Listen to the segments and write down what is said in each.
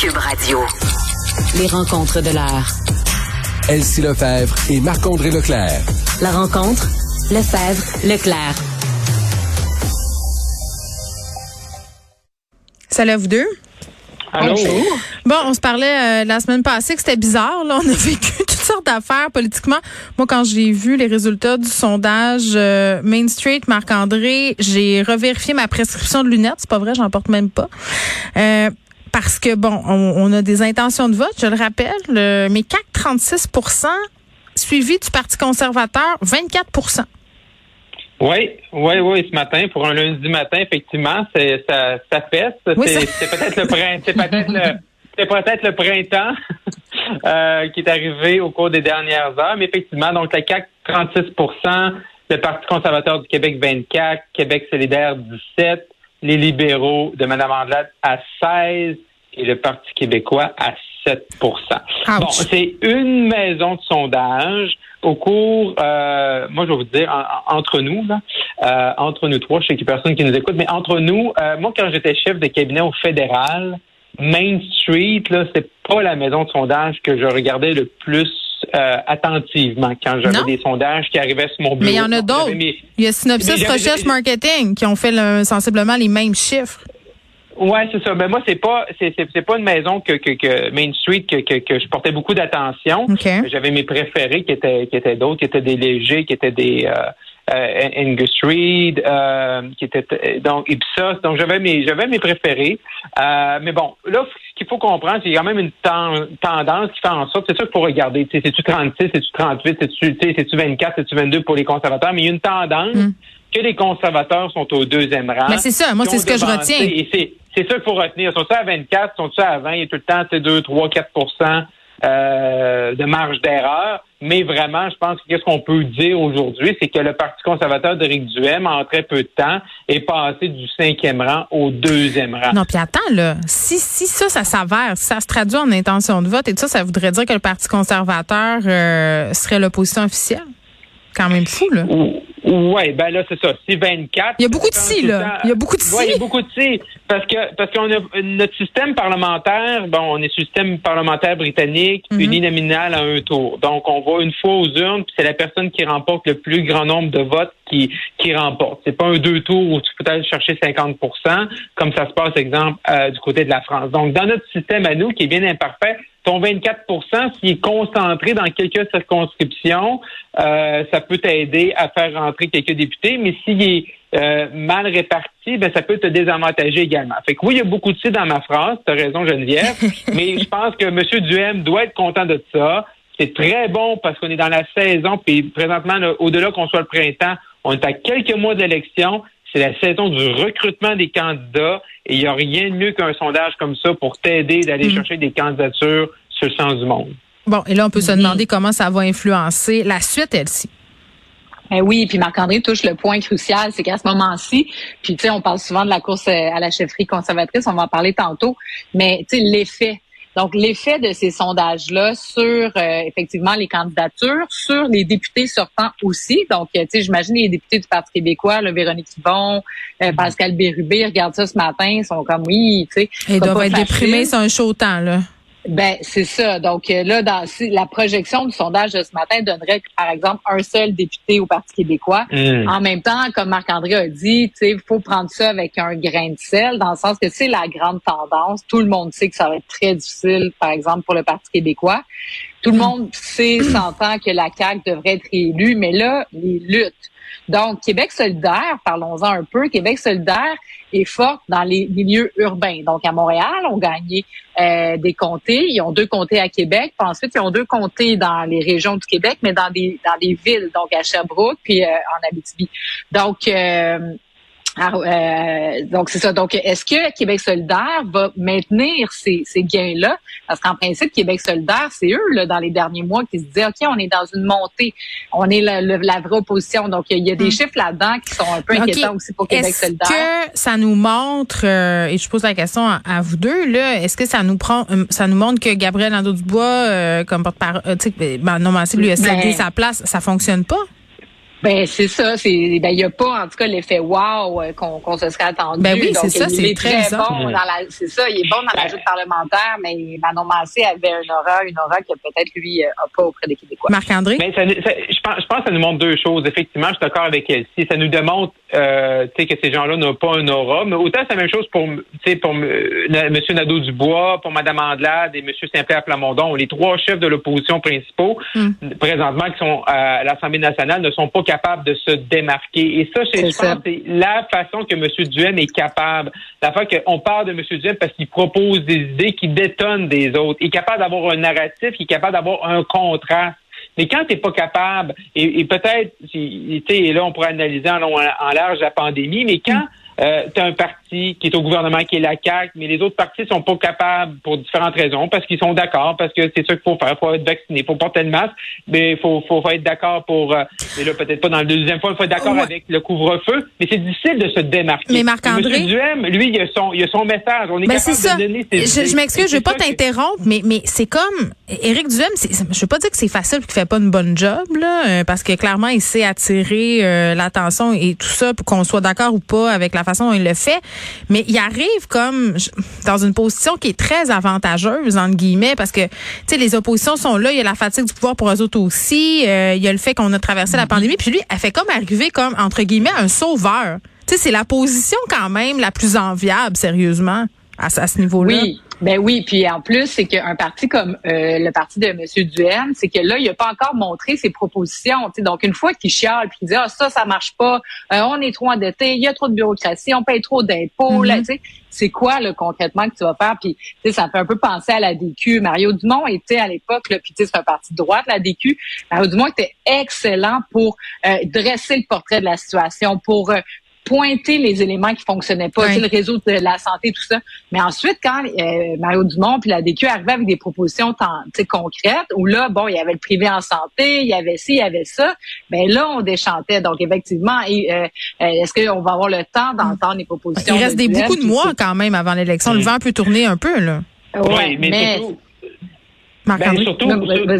Cube Radio. Les rencontres de l'heure. Elsie Lefebvre et Marc-André Leclerc. La rencontre, Lefebvre, Leclerc. Salut à vous deux. Allô? Bon, on se parlait euh, la semaine passée que c'était bizarre. Là, on a vécu toutes sortes d'affaires politiquement. Moi, quand j'ai vu les résultats du sondage euh, Main Street, Marc-André, j'ai revérifié ma prescription de lunettes. C'est pas vrai, j'en porte même pas. Euh, parce que bon, on, on, a des intentions de vote, je le rappelle, le, mais CAC 36% suivi du Parti conservateur 24% oui, oui, oui, ce matin, pour un lundi matin, effectivement, c'est ça, ça fesse. Oui, c'est peut-être le printemps, c'est peut-être le, c'est peut-être le printemps euh, qui est arrivé au cours des dernières heures, mais effectivement, donc la CAC 36% le Parti conservateur du Québec 24, Québec solidaire 17, les libéraux de Mme Andelade à 16 et le Parti québécois à 7% Bon, c'est une maison de sondage au cours, euh, moi je vais vous dire, en- en- entre nous, là, euh, entre nous trois, je sais qu'il n'y a personne qui nous écoute, mais entre nous, euh, moi quand j'étais chef de cabinet au fédéral, Main Street, là, c'est pas la maison de sondage que je regardais le plus euh, attentivement quand j'avais des sondages qui arrivaient sur mon bureau. Mais il y en a d'autres. Il y a Synopsis Recherche Marketing qui ont fait le- sensiblement les mêmes chiffres. Ouais, c'est ça. Mais moi, c'est pas, c'est, c'est, pas une maison que, que, que Main Street que, que, que je portais beaucoup d'attention. J'avais mes préférés qui étaient, qui étaient d'autres, qui étaient des légers, qui étaient des euh, Angus Reid, euh, qui étaient donc Ipsos. Donc j'avais mes, j'avais mes préférés. Euh, mais bon, là, ce qu'il faut comprendre, c'est quand même une ten- tendance qui fait en sorte, c'est sûr qu'il faut regarder. Tu sais, c'est-tu 36, c'est-tu 38, c'est-tu, tu sais, c'est-tu 24, c'est-tu 22 pour les conservateurs, mais il y a une tendance Mm. que les conservateurs sont au deuxième rang. Mais c'est ça, moi, c'est ce que je retiens. Et c'est, c'est ça qu'il faut retenir. Sont-ils à 24, sont-ils à 20? Il y a tout le temps, c'est 2, 3, 4 euh, de marge d'erreur. Mais vraiment, je pense que qu'est-ce qu'on peut dire aujourd'hui, c'est que le Parti conservateur d'Éric Duhem, en très peu de temps, est passé du cinquième rang au deuxième rang. Non, puis attends, là, si, si ça, ça s'avère, si ça se traduit en intention de vote et tout ça, ça voudrait dire que le Parti conservateur euh, serait l'opposition officielle? Quand même fou, là. Oui, ben là, c'est ça. C'est 24. Il y a beaucoup de si, là. Il y a beaucoup de Ouais, il y a si. beaucoup de si. Parce que, parce qu'on a notre système parlementaire, bon, on est système parlementaire britannique, Mhm. uninominal à un tour. Donc, on va une fois aux urnes, puis c'est la personne qui remporte le plus grand nombre de votes qui, qui remporte. C'est pas un deux tours où tu peux aller chercher 50% comme ça se passe, exemple, euh, du côté de la France. Donc, dans notre système à nous, qui est bien imparfait, ton 24% s'il est concentré dans quelques circonscriptions, euh, ça peut t'aider à faire rentrer quelques députés, mais s'il est euh, mal réparti, ben ça peut te désavantager également. Fait que oui, il y a beaucoup de si dans ma phrase, tu as raison Geneviève, mais je pense que M. Duhem doit être content de ça. C'est très bon parce qu'on est dans la saison, puis présentement, là, au-delà qu'on soit le printemps, on est à quelques mois d'élection. C'est la saison du recrutement des candidats et il n'y a rien de mieux qu'un sondage comme ça pour t'aider d'aller Mhm. chercher des candidatures sur le sens du monde. Bon, et là, on peut se demander comment ça va influencer la suite, elle-ci. Ben oui, puis Marc-André touche le point crucial, c'est qu'à ce moment-ci, puis tu sais, on parle souvent de la course euh, à la chefferie conservatrice, on va en parler tantôt, mais tu sais, l'effet. Donc, l'effet de ces sondages-là sur euh, effectivement les candidatures, sur les députés sortants aussi. Donc, euh, tu sais, j'imagine les députés du Parti québécois, là, Véronique Yvon, euh, Pascal Bérubé, regardent ça ce matin, ils sont comme oui, tu sais. Ils doivent être facile. déprimés, c'est un chaud temps, là. Ben, c'est ça. Donc euh, là, dans si- la projection du sondage de ce matin donnerait, par exemple, un seul député au Parti québécois. Mm. En même temps, comme Marc-André a dit, tu sais, il faut prendre ça avec un grain de sel, dans le sens que c'est la grande tendance. Tout le monde sait que ça va être très difficile, par exemple, pour le Parti québécois. Tout le monde sait, s'entend que la CAQ devrait être élue, mais là, les luttes. Donc, Québec solidaire, parlons-en un peu, Québec solidaire est forte dans les milieux urbains. Donc, à Montréal, on gagné euh, des comtés. Ils ont deux comtés à Québec. Puis ensuite, ils ont deux comtés dans les régions du Québec, mais dans des dans des villes, donc à Sherbrooke puis euh, en Abitibi. Donc, euh, ah, euh, donc c'est ça. Donc, est-ce que Québec solidaire va maintenir ces, ces gains-là? Parce qu'en principe, Québec solidaire, c'est eux là dans les derniers mois qui se disaient ok, on est dans une montée, on est la, le- la vraie opposition. Donc, il y a des Mm. chiffres là-dedans qui sont un peu inquiétants aussi pour Québec Est-ce solidaire. que ça nous montre, euh, et je pose la question à, à vous deux, là, est-ce que ça nous prend, euh, ça nous montre que Gabriel Nadeau-Dubois, euh, comme porte-parole, euh, tu sais, ben, non, mais c'est lui a cédé Ben- sa place, ça fonctionne pas? Ben c'est ça, c'est ben il y a pas en tout cas l'effet wow euh, qu'on qu'on se serait attendu. Ben oui, c'est ça, il c'est est très bon dans la c'est ça, il est bon dans la Ben- joute parlementaire, mais Manon Massé avait un aura, une aura que peut-être lui euh, a pas auprès des Québécois. Marc-André? Mais ça, ça- je, pense, je pense que ça nous montre deux choses. Effectivement, je suis d'accord avec elle. Si ça nous démontre euh, tu sais, que ces gens-là n'ont pas un aura, mais autant c'est la même chose pour, tu sais, pour euh, M. Nadeau-Dubois, pour Mme Andelade et M. Saint-Pierre Plamondon. Les trois chefs de l'opposition principaux, Hmm. présentement, qui sont à l'Assemblée nationale, ne sont pas capables de se démarquer. Et ça, je pense, c'est la façon que M. Duhem est capable. La fois qu'on parle de M. Duhem parce qu'il propose des idées qui détonnent des autres. Il est capable d'avoir un narratif, il est capable d'avoir un contraste. Mais quand tu n'es pas capable, et, peut-être, et là, on pourrait analyser en, large la pandémie, mais quand tu as un parti qui est au gouvernement, qui est la CAQ, mais les autres partis sont pas capables pour différentes raisons, parce qu'ils sont d'accord, parce que c'est ça qu'il faut faire, il faut être vacciné, il faut porter le masque, mais il faut, faut, faut être d'accord pour, euh, mais là, peut-être pas dans le deuxième fois, il faut être d'accord Ouais. avec le couvre-feu, mais c'est difficile de se démarquer. Mais Marc-André- Duhem, lui, il a son, il a son message. On est Ben capable c'est ça. de donner ses Je, je m'excuse, Et je vais pas t'interrompre, mais mais c'est comme Éric Duhem, je veux pas dire que c'est facile et qu'il fait pas une bonne job là, euh, parce que clairement il sait attirer euh, l'attention et tout ça pour qu'on soit d'accord ou pas avec la façon dont il le fait, mais il arrive comme dans une position qui est très avantageuse entre guillemets parce que tu sais les oppositions sont là, il y a la fatigue du pouvoir pour eux autres aussi, euh, il y a le fait qu'on a traversé la pandémie, puis lui elle fait comme arriver comme entre guillemets un sauveur. Tu sais c'est la position quand même la plus enviable sérieusement à, ce- à ce niveau-là. Oui, ben oui. Puis en plus, c'est qu'un parti comme euh, le parti de M. Duhem, c'est que là, il a pas encore montré ses propositions. tu sais. Donc, une fois qu'il chiale puis qu'il dit Ah, ça, ça marche pas, euh, on est trop endetté, il y a trop de bureaucratie, on paye trop d'impôts. là, tu sais. C'est quoi là, concrètement que tu vas faire? Puis tu sais, ça me fait un peu penser à la DQ. Mario Dumont était à l'époque, puis tu sais, c'est un parti de droite, la DQ. Mario Dumont était excellent pour euh, dresser le portrait de la situation, pour euh, pointer les éléments qui fonctionnaient pas, le réseau de la santé, tout ça. Mais ensuite, quand euh, Mario Dumont puis la DQ arrivaient avec des propositions tant- tu sais, concrètes, où là, bon, il y avait le privé en santé, il y avait ci, il y avait ça, ben là, on déchantait. Donc, effectivement, et, euh, euh, est-ce qu'on va avoir le temps d'entendre les propositions? Il reste des, beaucoup de mois quand même avant l'élection. Le Mm. vent peut tourner un peu, là. Ouais, Oui, mais, mais? Ben,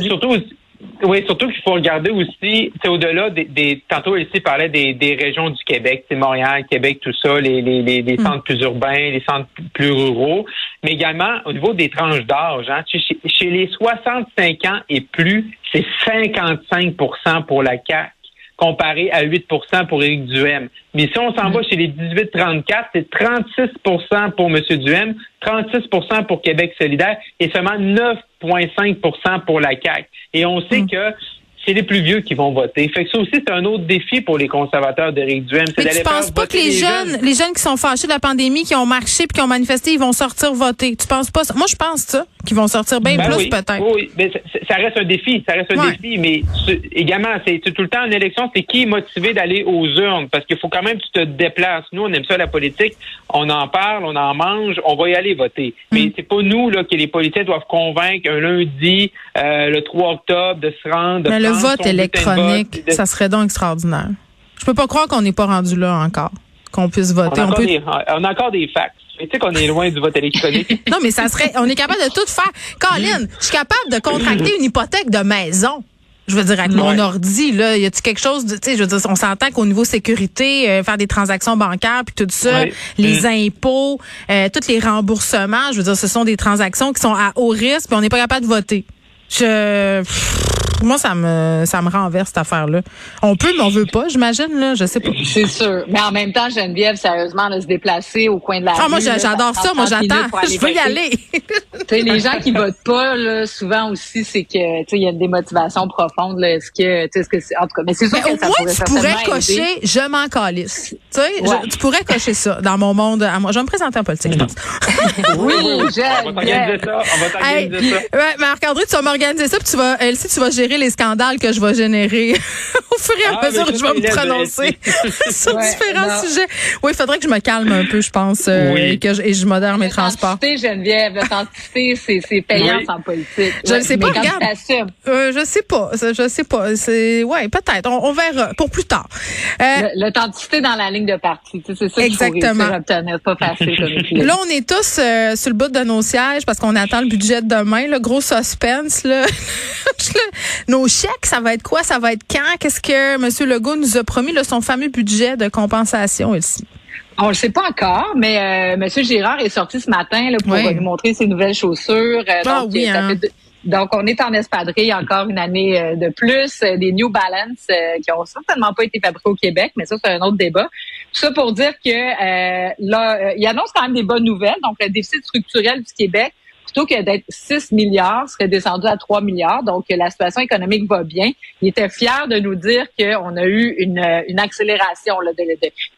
surtout, oui, surtout qu'il faut regarder aussi, c'est au-delà des, des, tantôt ici parlait des, des régions du Québec, c'est Montréal, Québec, tout ça, les, les, les, les Mm. centres plus urbains, les centres plus ruraux, mais également au niveau des tranches d'âge. Hein, chez, chez les 65 ans et plus, c'est 55% pour la CAQ comparé à 8% pour Éric Duhem. Mais si on s'en va chez les 18-34, c'est 36% pour M. Duhem, 36% pour Québec solidaire et seulement 9,5% pour la CAQ. Et on sait que c'est les plus vieux qui vont voter. Fait que ça aussi, c'est un autre défi pour les conservateurs d'Éric Duhem. Mais tu penses pas que les jeunes, les jeunes qui sont fâchés de la pandémie, qui ont marché puis qui ont manifesté, ils vont sortir voter? Tu penses pas ça? Moi, je pense ça, qu'ils vont sortir bien Ben plus oui, peut-être. Oui, mais ça, reste un défi, ça reste un Ouais. défi, mais également, c'est tout le temps une élection, c'est qui est motivé d'aller aux urnes, parce qu'il faut quand même que tu te déplaces. Nous, on aime ça la politique, on en parle, on en mange, on va y aller voter. Mais Mm. c'est pas nous là que les politiciens doivent convaincre un lundi, euh, le 3 octobre, de se rendre. Le vote électronique, vote, de- ça serait donc extraordinaire. Je peux pas croire qu'on n'est pas rendu là encore, qu'on puisse on, voter. a On encore peut... des, on a encore des fax. Mais tu sais qu'on est loin du vote électronique. Non, mais ça serait, on est capable de tout faire. Colin, je suis capable de contracter une hypothèque de maison. Je veux dire, avec mon Ouais. ordi, là, y a-tu quelque chose de, tu sais, je veux dire, on s'entend qu'au niveau sécurité, euh, faire des transactions bancaires puis tout ça, Ouais. les Mm. impôts, euh, tous les remboursements, je veux dire, ce sont des transactions qui sont à haut risque puis on n'est pas capable de voter. Je, pff, moi, ça me, ça me renverse cette affaire-là. On peut, mais on veut pas, j'imagine, là, je sais pas. C'est sûr. Mais en même temps, Geneviève, sérieusement, de se déplacer au coin de la Ah, moi, rue, là, j'adore ça, moi, 30 minutes j'attends. Je veux y aller. Tu sais, les gens qui votent pas, là, souvent aussi, c'est que, tu sais, il y a une démotivation profonde, là. Est-ce que, tu sais, est-ce que c'est, en tout cas, mais c'est sûr Mais que au ça moins, pourrait tu pourrais cocher aider. je m'en calisse. Tu sais, je- Ouais. tu pourrais cocher ça dans mon monde à moi. Je vais me présenter en politique, je pense. Oui, On va t'organiser Geneviève. ça. On va Hey, t'organiser ça. ouais, Marc-André, tu vas m'organiser ça, puis tu vas, Elsie, tu vas gérer les scandales que je vais générer au fur et à Ah, mesure que je vais me prononcer sur Ouais, différents non. sujets. Oui, il faudrait que je me calme un peu, je pense, euh, Oui. et que je, et je modère mes transports. L'authenticité, Geneviève, l'authenticité, c'est, c'est payant Oui. en politique. Je le sais pas, regarde. Euh, je sais pas, je sais pas. C'est, ouais, peut-être. On, on verra pour plus tard. Euh, l'authenticité dans la ligne de parti, tu sais, c'est ça qu'il faut Exactement. réussir à obtenir. Pas facile comme. Là, on est tous euh, sur le bout de nos sièges parce qu'on attend le budget de demain. Le gros suspense. Là. Nos chèques, ça va être quoi? Ça va être quand? Qu'est-ce que M. Legault nous a promis, là, son fameux budget de compensation ici? On le sait pas encore, mais euh, M. Girard est sorti ce matin là, pour nous montrer ses nouvelles chaussures. Euh, ah, oui, hein. Donc, on est en espadrille encore une année euh, de plus, des New Balance qui ont certainement pas été fabriqués au Québec, mais ça, c'est un autre débat. Tout ça pour dire que là, il annonce quand même des bonnes nouvelles. Donc, le déficit structurel du Québec plutôt que d'être 6 milliards, serait descendu à 3 milliards. Donc, la situation économique va bien. Il était fier de nous dire qu'on a eu une, une accélération là, de,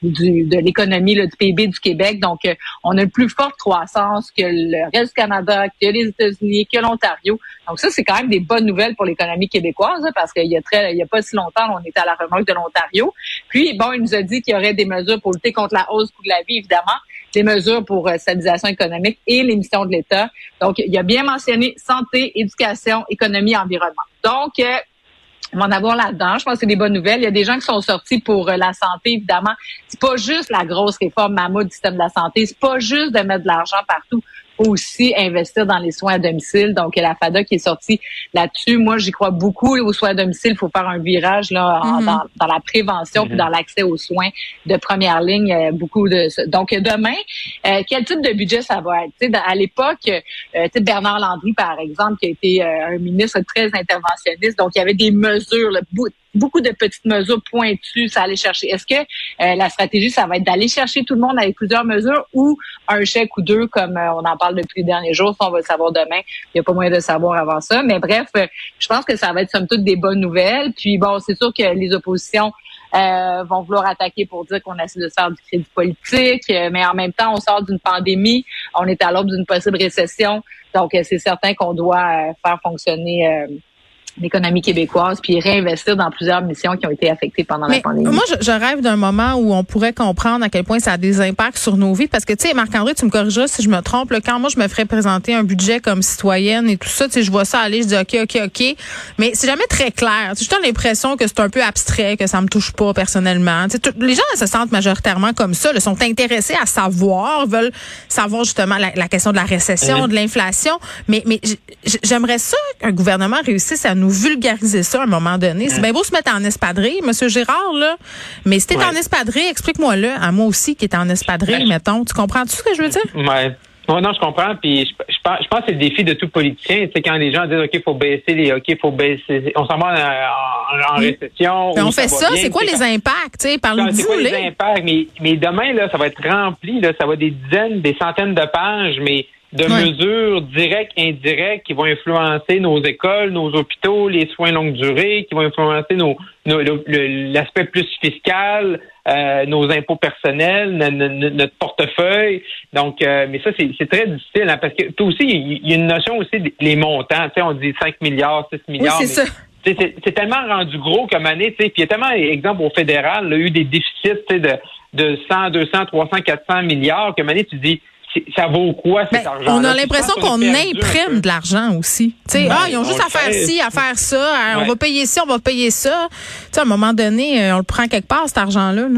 de, de l'économie du PIB du Québec. Donc, on a une plus forte croissance que le reste du Canada, que les États-Unis, que l'Ontario. Donc, ça, c'est quand même des bonnes nouvelles pour l'économie québécoise, hein, parce qu'il y a très, il y a pas si longtemps, on était à la remorque de l'Ontario. Puis, bon, il nous a dit qu'il y aurait des mesures pour lutter contre la hausse du coût de la vie, évidemment des mesures pour euh, stabilisation économique et l'émission de l'État. Donc, il a bien mentionné santé, éducation, économie, environnement. Donc, euh, on va en avoir là-dedans. Je pense que c'est des bonnes nouvelles. Il y a des gens qui sont sortis pour euh, la santé, évidemment. C'est pas juste la grosse réforme mammouth du système de la santé. C'est pas juste de mettre de l'argent partout aussi investir dans les soins à domicile. Donc, la FADA qui est sortie là-dessus. Moi, j'y crois beaucoup aux soins à domicile. Il faut faire un virage là mm-hmm. dans, la prévention puis mm-hmm. dans l'accès aux soins de première ligne. Euh, beaucoup de donc demain, euh, quel type de budget ça va être? À l'époque, euh, Bernard Landry, par exemple, qui a été un ministre très interventionniste. Donc, il y avait des mesures, là, beaucoup de petites mesures pointues, ça allait chercher. Est-ce que euh, la stratégie, ça va être d'aller chercher tout le monde avec plusieurs mesures ou un chèque ou deux, comme euh, on en parle depuis les derniers jours, ça on va le savoir demain. Il n'y a pas moyen de savoir avant ça. Mais bref, euh, je pense que ça va être somme toute des bonnes nouvelles. Puis bon, c'est sûr que les oppositions vont vouloir attaquer pour dire qu'on essaie de faire du crédit politique, mais en même temps, on sort d'une pandémie, on est à l'aube d'une possible récession, donc c'est certain qu'on doit faire fonctionner l'économie québécoise, puis réinvestir dans plusieurs missions qui ont été affectées pendant la pandémie. Moi, je, rêve d'un moment où on pourrait comprendre à quel point ça a des impacts sur nos vies, parce que, tu sais, Marc-André, tu me corrigeras si je me trompe, là, quand moi, je me ferais présenter un budget comme citoyenne et tout ça, tu sais, je vois ça aller, je dis OK, OK, OK, mais c'est jamais très clair. J'ai juste l'impression que c'est un peu abstrait, que ça me touche pas personnellement. les gens se sentent majoritairement comme ça, là, sont intéressés à savoir, veulent savoir justement la, question de la récession, de l'inflation, mais, mais j'aimerais ça qu'un gouvernement réussisse à nous vulgariser ça à un moment donné. C'est bien beau se mettre en espadrille, Monsieur Gérard, là. Mais si t'es en espadrille, explique-moi-le, à moi aussi qui est en espadrille, ben, mettons. Tu comprends tout ce que je veux dire? Ouais. non, je comprends. Puis je, pense, que c'est le défi de tout politicien. C'est quand les gens disent OK, il faut baisser les OK, faut baisser. On s'en va en, récession. on fait ça. C'est quoi les impacts? Parle-nous C'est quoi les impacts? Mais, mais demain, là, ça va être rempli. Là, ça va des dizaines, des centaines de pages. Mais de mesures directes, indirectes qui vont influencer nos écoles, nos hôpitaux, les soins longue durée, qui vont influencer nos, l'aspect plus fiscal, euh, nos impôts personnels, notre portefeuille. Donc, euh, mais ça, c'est très difficile hein, parce que tout aussi, il y a une notion aussi des montants. Tu sais, on dit 5 milliards, 6 milliards. Oui, c'est ça. C'est tellement rendu gros comme année, tu sais. Puis il y a tellement, exemple, au fédéral, il y a eu des déficits de, de 100, 200, 300, 400 milliards que année, tu dis, ça vaut quoi cet ben, argent On a l'impression qu'on imprime de l'argent aussi. Ben, ah, ils ont juste à faire ci, à faire ça. Hein, on va payer ci, on va payer ça. sais, à un moment donné, euh, on le prend quelque part, cet argent-là.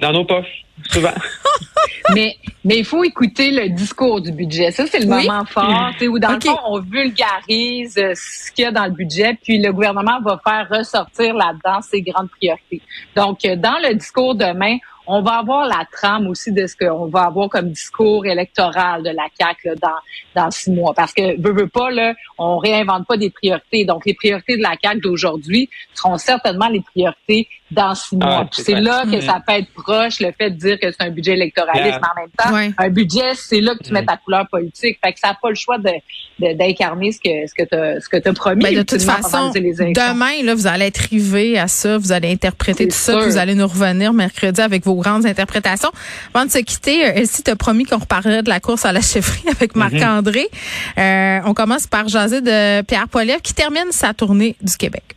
Dans nos poches, souvent. mais mais il faut écouter le discours du budget. Ça, c'est le moment fort, où dans le fond, on vulgarise euh, ce qu'il y a dans le budget, puis le gouvernement va faire ressortir là-dedans ses grandes priorités. Donc, euh, dans le discours demain, on va avoir la trame aussi de ce qu'on va avoir comme discours électoral de la CAQ là, dans, dans six mois. Parce que, veut, veut pas, là, on réinvente pas des priorités. Donc, les priorités de la CAQ d'aujourd'hui seront certainement les priorités dans six ah, mois. c'est là que ça peut être proche, le fait de dire que c'est un budget électoraliste, mais en même temps, un budget, c'est là que tu mets ta couleur politique. Fait que ça n'a pas le choix de, d'incarner ce que ce que tu ce que as promis. Ben, de toute façon, demain, là, vous allez être rivé à ça, vous allez interpréter tout ça, vous allez nous revenir mercredi avec vos grandes interprétations. Avant de se quitter, euh, Elsie t'a promis qu'on reparlerait de la course à la chefferie avec mhm. Marc-André. Euh, on commence par jaser de Pierre Poilievre qui termine sa tournée du Québec.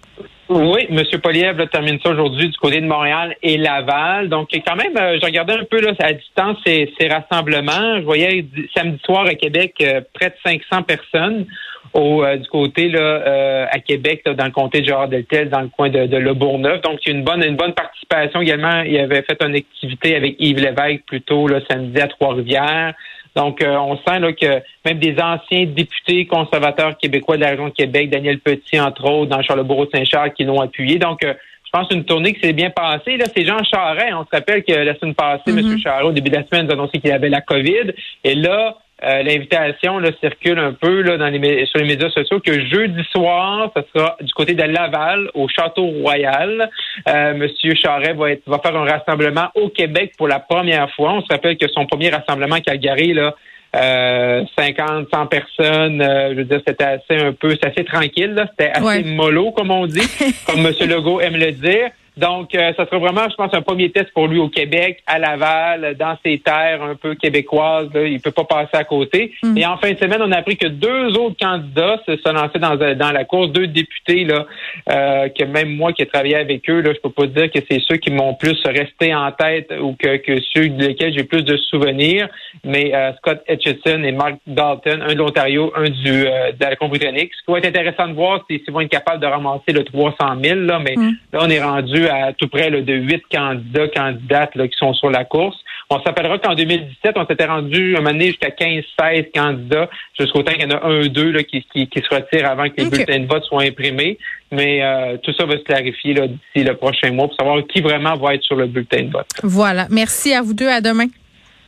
Oui, M. Poliev termine ça aujourd'hui du côté de Montréal et Laval. Donc, quand même, euh, je regardais un peu là, à distance ces, rassemblements. Je voyais samedi soir à Québec euh, près de 500 personnes au, euh, du côté là, à Québec, dans le comté de Gérard-Deltel, dans le coin de, de Le Bourgneuf. Donc, c'est une bonne, une bonne participation également. Il avait fait une activité avec Yves Lévesque plutôt là, samedi à Trois-Rivières. Donc, on sent là, que même des anciens députés conservateurs québécois de la région de Québec, Daniel Petit, entre autres, dans Charlebourg-Saint-Charles, qui l'ont appuyé. Donc, je pense une tournée qui s'est bien passée. Là, c'est Jean Charest. On se rappelle que la semaine passée, M. Mhm. Charest, au début de la semaine, nous a annoncé qu'il avait la COVID. Et là, euh, l'invitation circule un peu là, dans les, sur les médias sociaux que jeudi soir, ce sera du côté de Laval, au Château Royal. Euh, Monsieur Charest va, être, va faire un rassemblement au Québec pour la première fois. On se rappelle que son premier rassemblement à Calgary, là, euh, 50, 100 personnes, euh, je veux dire, c'était assez un peu, c'est assez tranquille, c'était assez Ouais. mollo, comme on dit, comme M. Legault aime le dire. Donc, euh, ça sera vraiment, je pense, un premier test pour lui au Québec, à Laval, dans ses terres un peu québécoises. Là, il peut pas passer à côté. Mm. Et en fin de semaine, on a appris que deux autres candidats se sont lancés dans, dans la course, deux députés là, euh, que même moi qui ai travaillé avec eux, là, je peux pas dire que c'est ceux qui m'ont plus resté en tête ou que, que ceux desquels j'ai plus de souvenirs. Mais euh, Scott Etchison et Mark Dalton, un de l'Ontario, un du euh, de la Colombie-Britannique. Ce qui va être intéressant de voir, c'est s'ils vont être capables de ramasser le 300 000. Là, mais Mm. là, on est rendu à tout près là, de huit candidats, candidates là, qui sont sur la course. On s'appellera qu'en 2017, on s'était rendu un moment donné jusqu'à 15-16 candidats, jusqu'au temps qu'il y en a un ou deux là, qui, qui, qui se retirent avant que les bulletins de vote soient imprimés. Mais euh, tout ça va se clarifier d'ici le prochain mois pour savoir qui vraiment va être sur le bulletin de vote. Voilà. Merci à vous deux. À demain.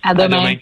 À demain.